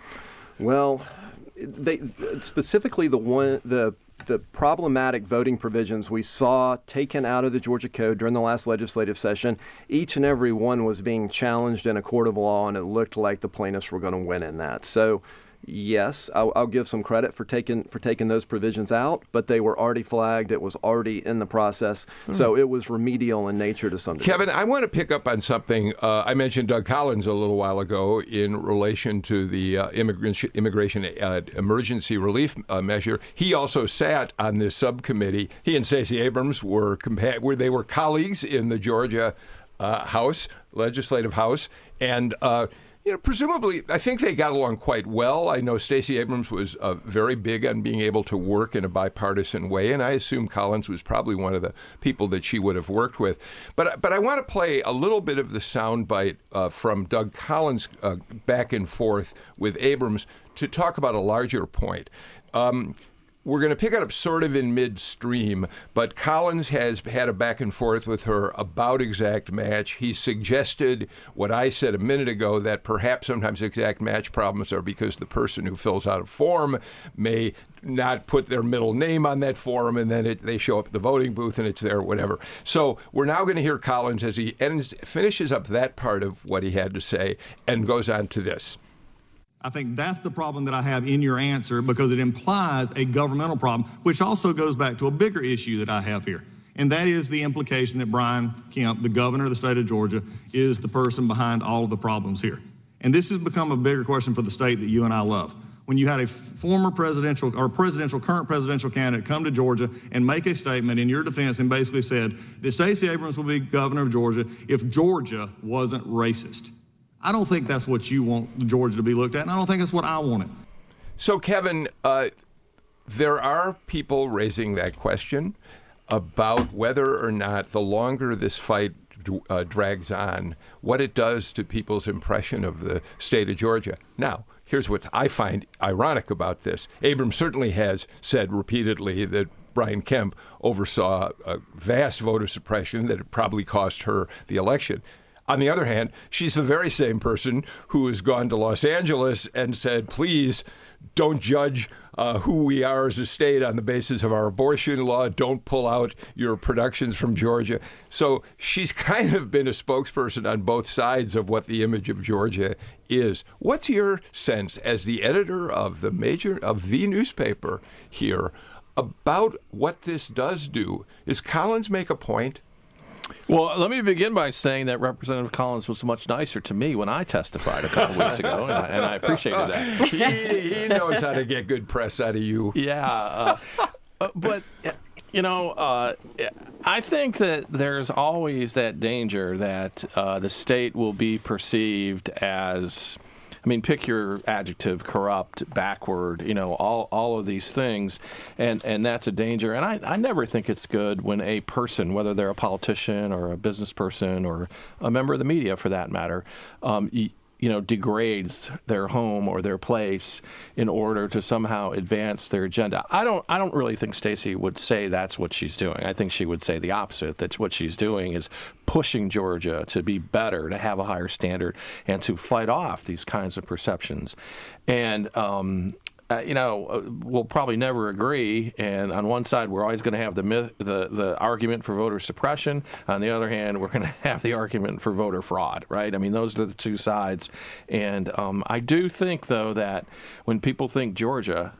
Well, they specifically the one the the problematic voting provisions we saw taken out of the Georgia Code during the last legislative session, each and every one was being challenged in a court of law, and it looked like the plaintiffs were going to win in that. So Yes, I'll, I'll, give some credit for taking for taking those provisions out, but they were already flagged. It was already in the process, mm. so it was remedial in nature to some degree. Kevin, I want to pick up on something uh, I mentioned. Doug Collins a little while ago in relation to the uh, immigration, immigration uh, emergency relief uh, measure. He also sat on this subcommittee. He and Stacey Abrams were compa- where they were colleagues in the Georgia uh, House, Legislative House, and uh, you know, presumably, I think they got along quite well. I know Stacey Abrams was uh, very big on being able to work in a bipartisan way, and I assume Collins was probably one of the people that she would have worked with. But but I want to play a little bit of the soundbite uh, from Doug Collins uh, back and forth with Abrams to talk about a larger point. Um, we're going to pick it up sort of in midstream, but Collins has had a back and forth with her about exact match. He suggested what I said a minute ago that perhaps sometimes exact match problems are because the person who fills out a form may not put their middle name on that form and then it, they show up at the voting booth and it's there, whatever. So we're now going to hear Collins as he ends, finishes up that part of what he had to say and goes on to this. I think that's the problem that I have in your answer because it implies a governmental problem, which also goes back to a bigger issue that I have here. And that is the implication that Brian Kemp, the governor of the state of Georgia, is the person behind all of the problems here. And this has become a bigger question for the state that you and I love. When you had a former presidential or presidential, current presidential candidate come to Georgia and make a statement in your defense and basically said that Stacey Abrams will be governor of Georgia if Georgia wasn't racist. I don't think that's what you want Georgia to be looked at, and I don't think that's what I want it. So, Kevin, uh, there are people raising that question about whether or not the longer this fight uh, drags on, what it does to people's impression of the state of Georgia. Now, here's what I find ironic about this. Abrams certainly has said repeatedly that Brian Kemp oversaw a vast voter suppression that probably cost her the election. On the other hand, she's the very same person who has gone to Los Angeles and said, please don't judge uh, who we are as a state on the basis of our abortion law. Don't pull out your productions from Georgia. So she's kind of been a spokesperson on both sides of what the image of Georgia is. What's your sense as the editor of the major of the newspaper here about what this does do? Is Collins make a point? Well, let me begin by saying that Representative Collins was much nicer to me when I testified a couple weeks ago, and I, and I, appreciated that. he, he, knows how to get good press out of you. Yeah, uh, uh, but you know, uh, I think that there's always that danger that uh, the state will be perceived as I mean, pick your adjective, corrupt, backward, you know, all, all of these things. And, and that's a danger. And I, I never think it's good when a person, whether they're a politician or a business person or a member of the media for that matter, um, you know, degrades their home or their place in order to somehow advance their agenda. I don't I don't really think Stacey would say that's what she's doing. I think she would say the opposite, that what she's doing is pushing Georgia to be better, to have a higher standard, and to fight off these kinds of perceptions. And um, uh, you know, uh, we'll probably never agree. And on one side, we're always going to have the, myth, the the argument for voter suppression. On the other hand, we're going to have the argument for voter fraud, right? I mean, those are the two sides. And um, I do think, though, that when people think Georgia,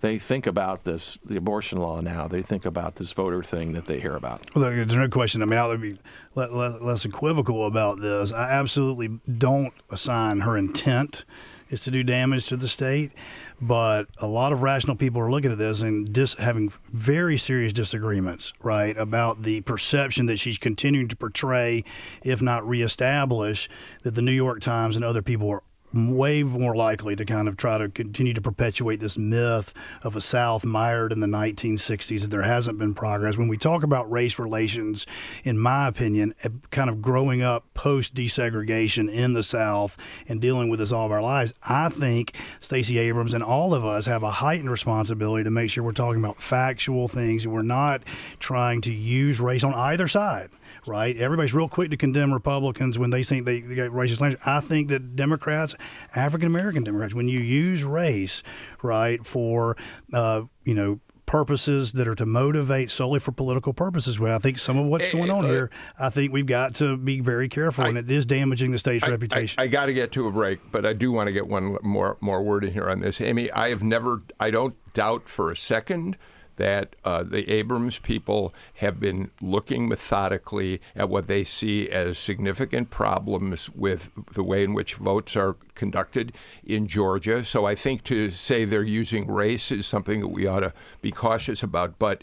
they think about this, the abortion law now. They think about this voter thing that they hear about. Well, there's no question. I mean, I'll be less equivocal about this. I absolutely don't assign her intent is to do damage to the state. But a lot of rational people are looking at this and dis- having very serious disagreements, right, about the perception that she's continuing to portray, if not reestablish, that the New York Times and other people are way more likely to kind of try to continue to perpetuate this myth of a South mired in the 1960s that there hasn't been progress. When we talk about race relations, in my opinion, eh, kind of growing up post desegregation in the South and dealing with this all of our lives, I think Stacey Abrams and all of us have a heightened responsibility to make sure we're talking about factual things and we're not trying to use race on either side right? Everybody's real quick to condemn Republicans when they think they, they got racist language. I think that Democrats, African American Democrats, when you use race, right, for uh, you know purposes that are to motivate solely for political purposes. Well, I think some of what's Eh, going on eh, here, I think we've got to be very careful, and it is damaging the state's I- reputation. I, I got to get to a break, but I do want to get one more more word in here on this. Amy, I have never, I don't doubt for a second that uh, the Abrams people have been looking methodically at what they see as significant problems with the way in which votes are conducted in Georgia. So I think to say they're using race is something that we ought to be cautious about. But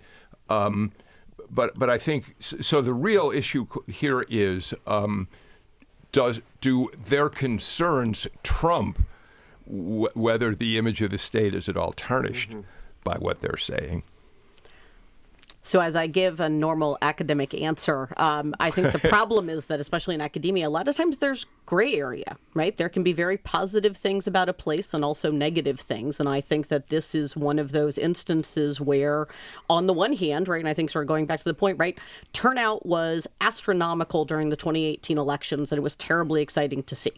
um, but but I think so. The real issue here is. Um, does do their concerns trump w- whether the image of the state is at all tarnished by what they're saying? So, as I give a normal academic answer, um, I think the problem is that, especially in academia, a lot of times there's gray area, right? There can be very positive things about a place and also negative things. And I think that this is one of those instances where, on the one hand, right, and I think sort of going back to the point, right, turnout was astronomical during the 2018 elections, and it was terribly exciting to see.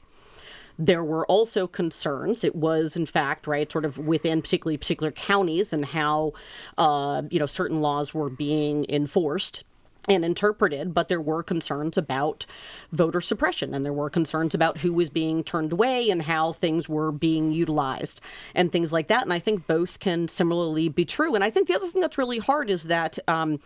There were also concerns. It was, in fact, right, sort of within particularly particular counties and how, uh, you know, certain laws were being enforced and interpreted, but there were concerns about voter suppression and there were concerns about who was being turned away and how things were being utilized and things like that. And I think both can similarly be true. And I think the other thing that's really hard is that um,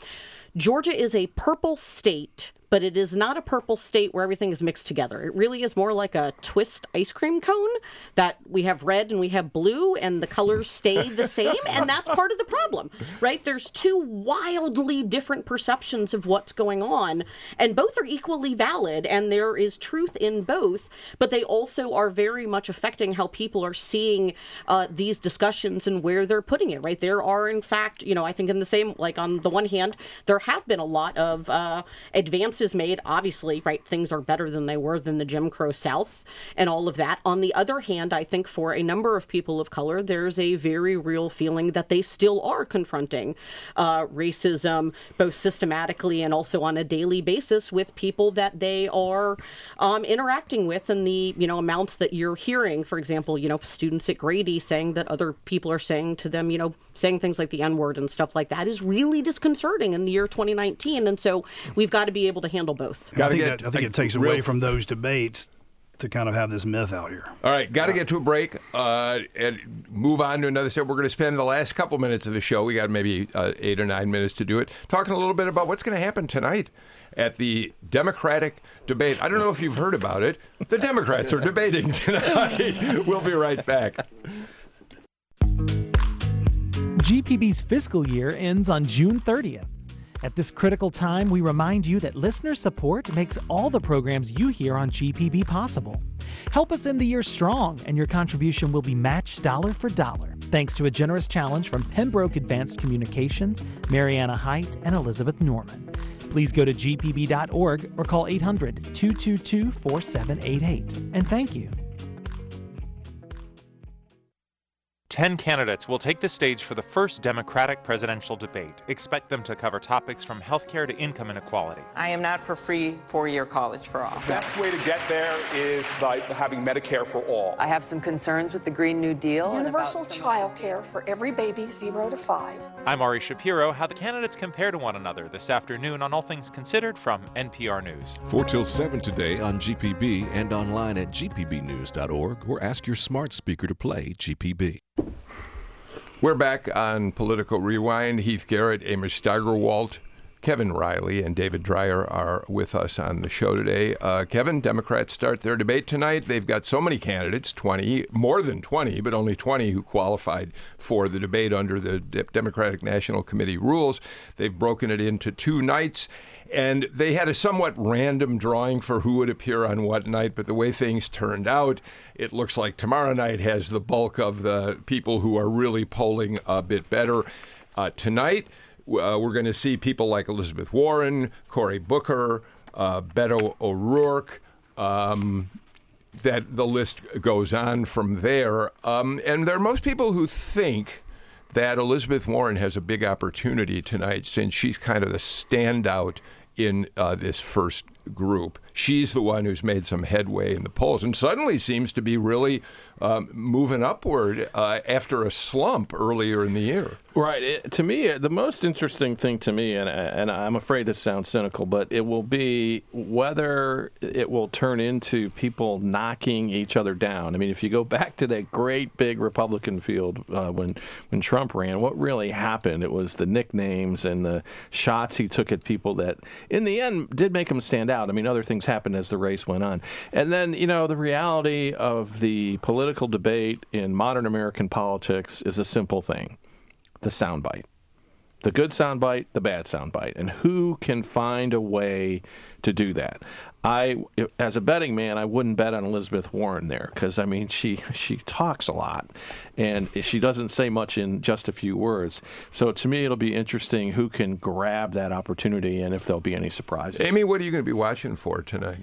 Georgia is a purple state but it is not a purple state where everything is mixed together. It really is more like a twist ice cream cone that we have red and we have blue and the colors stay the same. And that's part of the problem, right? There's two wildly different perceptions of what's going on, and both are equally valid, and there is truth in both, but they also are very much affecting how people are seeing uh, these discussions and where they're putting it, right? There are, in fact, you know, I think in the same, like on the one hand, there have been a lot of uh, advances made. Obviously, right, things are better than they were than the Jim Crow South and all of that. On the other hand, I think for a number of people of color, there's a very real feeling that they still are confronting uh, racism, both systematically and also on a daily basis with people that they are um, interacting with, and the you know amounts that you're hearing. For example, you know, students at Grady saying that other people are saying to them, you know, saying things like the N word and stuff like that is really disconcerting in the year 2019. And so we've got to be able to handle both. I think, that, I think it takes away from those debates to kind of have this myth out here. All right, got to get to a break uh, and move on to another set. We're going to spend the last couple minutes of the show. We got maybe uh, eight or nine minutes to do it, talking a little bit about what's going to happen tonight at the Democratic debate. I don't know if you've heard about it. The Democrats are debating tonight. we'll be right back. GPB's fiscal year ends on June 30th. At this critical time, we remind you that listener support makes all the programs you hear on GPB possible. Help us end the year strong, and your contribution will be matched dollar for dollar, thanks to a generous challenge from Pembroke Advanced Communications, Mariana Height, and Elizabeth Norman. Please go to gpb.org or call 800 222 4788. And thank you. Ten candidates will take the stage for the first Democratic presidential debate. Expect them to cover topics from healthcare to income inequality. I am not for free four year college for all. The best way to get there is by having Medicare for all. I have some concerns with the Green New Deal. Universal child care for every baby zero to five. I'm Ari Shapiro. How the candidates compare to one another this afternoon on All Things Considered from NPR News. 4 till 7 today on GPB and online at gpbnews.org or ask your smart speaker to play GPB. We're back on Political Rewind. Heath Garrett, Amy Steigerwalt, Kevin Riley, and David Dreyer are with us on the show today. Uh, Kevin, Democrats start their debate tonight. They've got so many candidates 20, more than 20, but only 20 who qualified for the debate under the D- Democratic National Committee rules. They've broken it into two nights. And they had a somewhat random drawing for who would appear on what night, but the way things turned out, it looks like tomorrow night has the bulk of the people who are really polling a bit better. Uh, tonight, uh, we're going to see people like Elizabeth Warren, Cory Booker, uh, Beto O'Rourke. Um, that the list goes on from there. Um, and there are most people who think that Elizabeth Warren has a big opportunity tonight since she's kind of the standout in uh, this first group. She's the one who's made some headway in the polls and suddenly seems to be really um, moving upward uh, after a slump earlier in the year. Right. It, to me, the most interesting thing to me, and, and I'm afraid this sounds cynical, but it will be whether it will turn into people knocking each other down. I mean, if you go back to that great big Republican field uh, when when Trump ran, what really happened? It was the nicknames and the shots he took at people that, in the end, did make him stand out. I mean, other things happened as the race went on, and then you know the reality of the political debate in modern American politics is a simple thing the soundbite. The good soundbite, the bad soundbite. And who can find a way to do that? I, as a betting man, I wouldn't bet on Elizabeth Warren there because I mean she she talks a lot, and she doesn't say much in just a few words. So to me, it'll be interesting who can grab that opportunity and if there'll be any surprises. Amy, what are you going to be watching for tonight?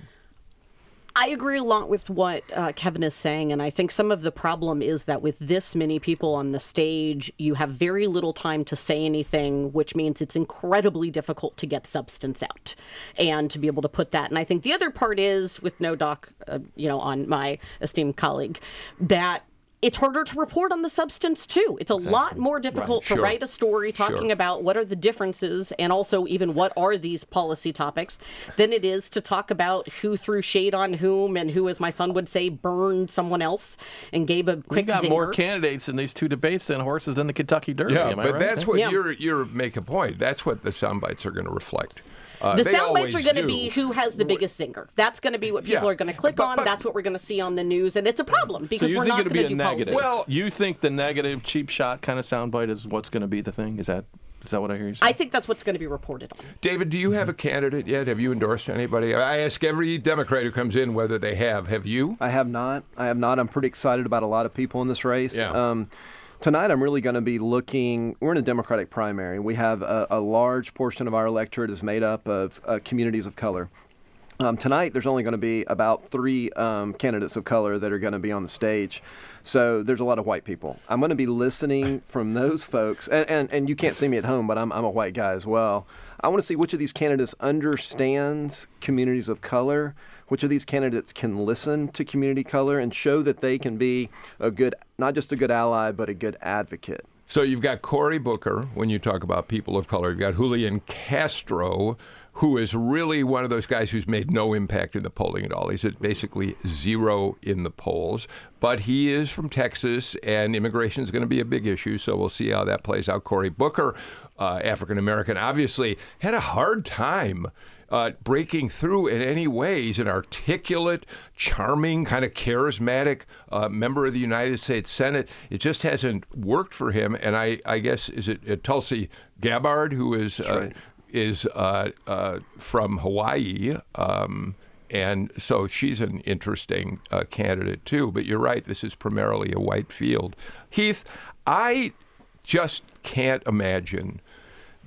I agree a lot with what uh, Kevin is saying, and I think some of the problem is that with this many people on the stage, you have very little time to say anything, which means it's incredibly difficult to get substance out and to be able to put that. And I think the other part is with no doc, uh, you know, on my esteemed colleague, that it's harder to report on the substance too. It's a exactly. lot more difficult right. to sure. write a story talking sure. about what are the differences and also even what are these policy topics than it is to talk about who threw shade on whom and who, as my son would say, burned someone else and gave a quick. We got zinger. more candidates in these two debates than horses in the Kentucky Derby. Yeah, but right? that's what yeah. you're you're make a point. That's what the sound bites are going to reflect. Uh, the sound bites are going to be who has the biggest singer. That's going to be what people yeah, are going to click but, on. But, That's what we're going to see on the news, and it's a problem because so we're not going to do negative. Policy. Well, you think the negative cheap shot kind of soundbite is what's going to be the thing? Is that is that what I hear you say? I think that's what's going to be reported on. David, do you have a candidate yet? Have you endorsed anybody? I ask every Democrat who comes in whether they have. Have you? I have not. I have not. I'm pretty excited about a lot of people in this race. Yeah. Um, Tonight, I'm really going to be looking. We're in a Democratic primary. We have a, a large portion of our electorate is made up of uh, communities of color. Um, tonight, there's only going to be about three um, candidates of color that are going to be on the stage. So there's a lot of white people. I'm going to be listening from those folks. And, and, and you can't see me at home, but I'm, I'm a white guy as well. I want to see which of these candidates understands communities of color, which of these candidates can listen to community color and show that they can be a good, not just a good ally, but a good advocate. So you've got Cory Booker when you talk about people of color. You've got Julian Castro, who is really one of those guys who's made no impact in the polling at all. He's at basically zero in the polls. But he is from Texas, and immigration is going to be a big issue. So we'll see how that plays out. Cory Booker, uh, African American, obviously had a hard time uh, breaking through in any way. He's an articulate, charming, kind of charismatic uh, member of the United States Senate. It just hasn't worked for him. And I, I guess, is it uh, Tulsi Gabbard, who is, uh, right. is uh, uh, from Hawaii? Um, and so she's an interesting uh, candidate too. But you're right, this is primarily a white field. Heath, I just can't imagine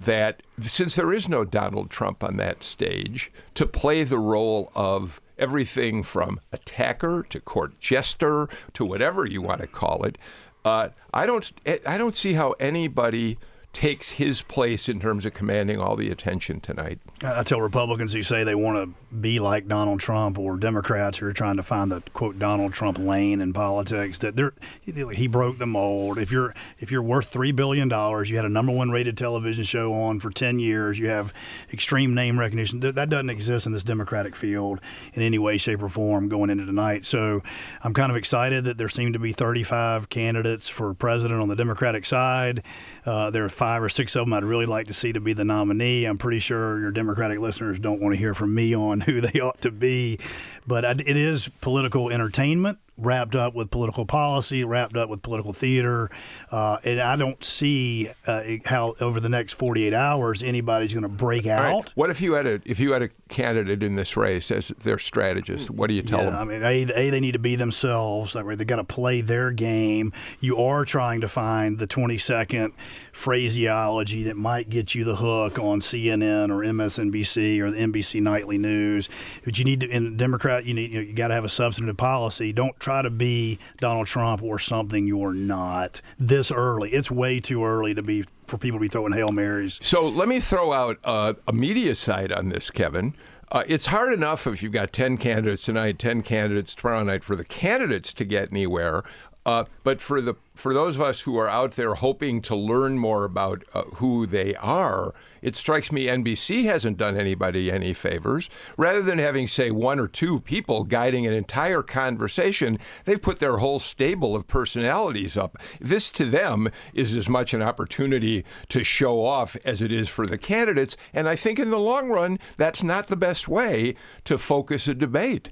that since there is no Donald Trump on that stage, to play the role of everything from attacker to court jester to whatever you want to call it, uh, I don't I don't see how anybody takes his place in terms of commanding all the attention tonight. I tell Republicans who say they want to be like Donald Trump or Democrats who are trying to find the quote Donald Trump lane in politics that they're, he broke the mold. If you're if you're worth three billion dollars, you had a number one rated television show on for ten years, you have extreme name recognition. That doesn't exist in this Democratic field in any way, shape, or form going into tonight. So I'm kind of excited that there seem to be 35 candidates for president on the Democratic side. Uh, there are five or six of them I'd really like to see to be the nominee. I'm pretty sure your Democratic listeners don't want to hear from me on who they ought to be, but it is political entertainment wrapped up with political policy, wrapped up with political theater. Uh, and I don't see uh, how over the next 48 hours anybody's going to break out. Right. What if you had a if you had a candidate in this race as their strategist? What do you tell yeah, them? I mean, a, a they need to be themselves. They got to play their game. You are trying to find the 20 second phraseology that might get you the hook on CNN or MSNBC or the NBC nightly news. But you need to in Democrat you need you, know, you got to have a substantive policy. Don't try try to be Donald Trump or something you're not this early. It's way too early to be for people to be throwing hail marys. So let me throw out uh, a media side on this, Kevin. Uh, it's hard enough if you've got 10 candidates tonight, 10 candidates tomorrow night for the candidates to get anywhere. Uh, but for the for those of us who are out there hoping to learn more about uh, who they are, it strikes me NBC hasn't done anybody any favors. Rather than having say one or two people guiding an entire conversation, they've put their whole stable of personalities up. This to them is as much an opportunity to show off as it is for the candidates, and I think in the long run that's not the best way to focus a debate.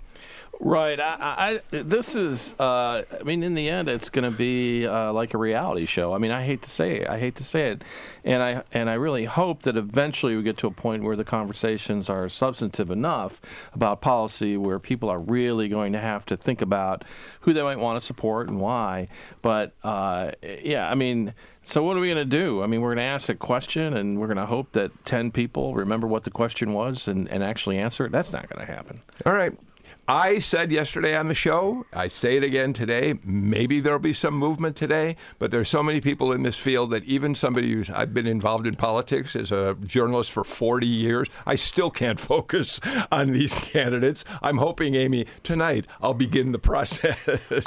Right. I, I, this is. Uh, I mean, in the end, it's going to be uh, like a reality show. I mean, I hate to say it. I hate to say it, and I and I really hope that eventually we get to a point where the conversations are substantive enough about policy, where people are really going to have to think about who they might want to support and why. But uh, yeah, I mean. So what are we going to do? I mean, we're going to ask a question, and we're going to hope that ten people remember what the question was and, and actually answer it. That's not going to happen. All right. I said yesterday on the show, I say it again today, maybe there'll be some movement today, but there's so many people in this field that even somebody who's I've been involved in politics as a journalist for 40 years, I still can't focus on these candidates. I'm hoping Amy tonight I'll begin the process.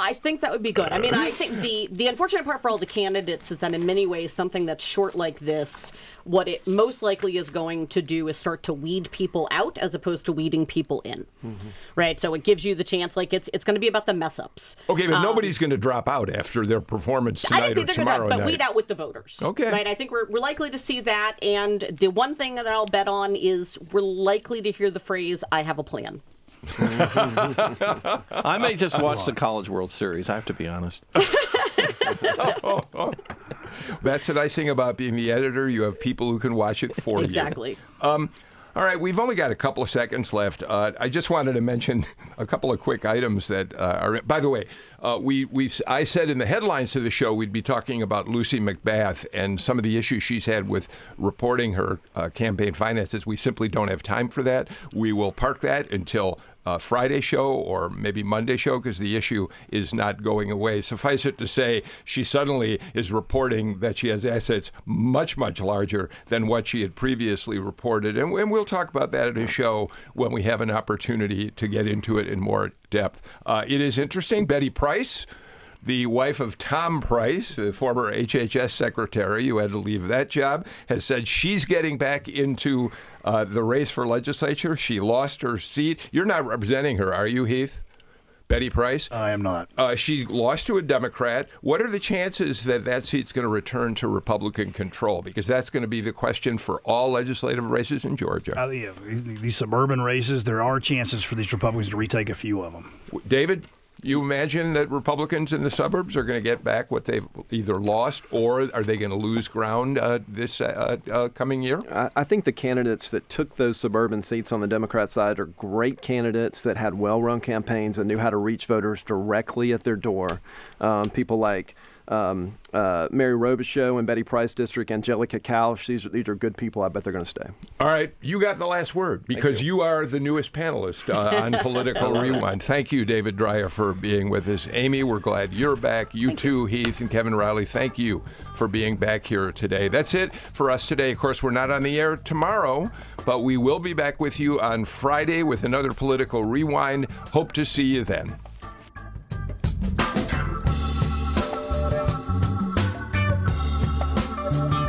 I think that would be good. I mean, I think the the unfortunate part for all the candidates is that in many ways something that's short like this what it most likely is going to do is start to weed people out as opposed to weeding people in. Mm-hmm. Right? So it gives you the chance like it's it's going to be about the mess ups. Okay, but um, nobody's going to drop out after their performance tonight I didn't or tomorrow gonna, but weed out with the voters. Okay. Right? I think we're we're likely to see that and the one thing that I'll bet on is we're likely to hear the phrase I have a plan. I may just watch the College World Series. I have to be honest. That's the nice thing about being the editor. You have people who can watch it for exactly. you. Exactly. Um, all right, we've only got a couple of seconds left. Uh, I just wanted to mention a couple of quick items that uh, are. By the way, uh, we we I said in the headlines to the show we'd be talking about Lucy McBath and some of the issues she's had with reporting her uh, campaign finances. We simply don't have time for that. We will park that until uh, Friday show or maybe Monday show because the issue is not going away. Suffice it to say, she suddenly is reporting that she has assets much, much larger than what she had previously reported. And, and we'll talk about that at a show when we have an opportunity to get into it in more depth. Uh, it is interesting. Betty Price the wife of Tom Price, the former HHS secretary who had to leave that job, has said she's getting back into uh, the race for legislature. She lost her seat. You're not representing her, are you, Heath? Betty Price? I am not. Uh, she lost to a Democrat. What are the chances that that seat's going to return to Republican control? Because that's going to be the question for all legislative races in Georgia. Uh, yeah, these suburban races, there are chances for these Republicans to retake a few of them. David? You imagine that Republicans in the suburbs are going to get back what they've either lost or are they going to lose ground uh, this uh, uh, coming year? I, think the candidates that took those suburban seats on the Democrat side are great candidates that had well run campaigns and knew how to reach voters directly at their door. Um, people like um, uh, Mary Robichaux and Betty Price District, Angelika Kausche. These are, these are good people. I bet they're going to stay. All right. You got the last word because you. you. are the newest panelist uh, on Political Rewind. Thank you, David Dreyer, for being with us. Amy, we're glad you're back. You thank too, you. Heath and Kevin Riley. Thank you for being back here today. That's it for us today. Of course, we're not on the air tomorrow, but we will be back with you on Friday with another Political Rewind. Hope to see you then.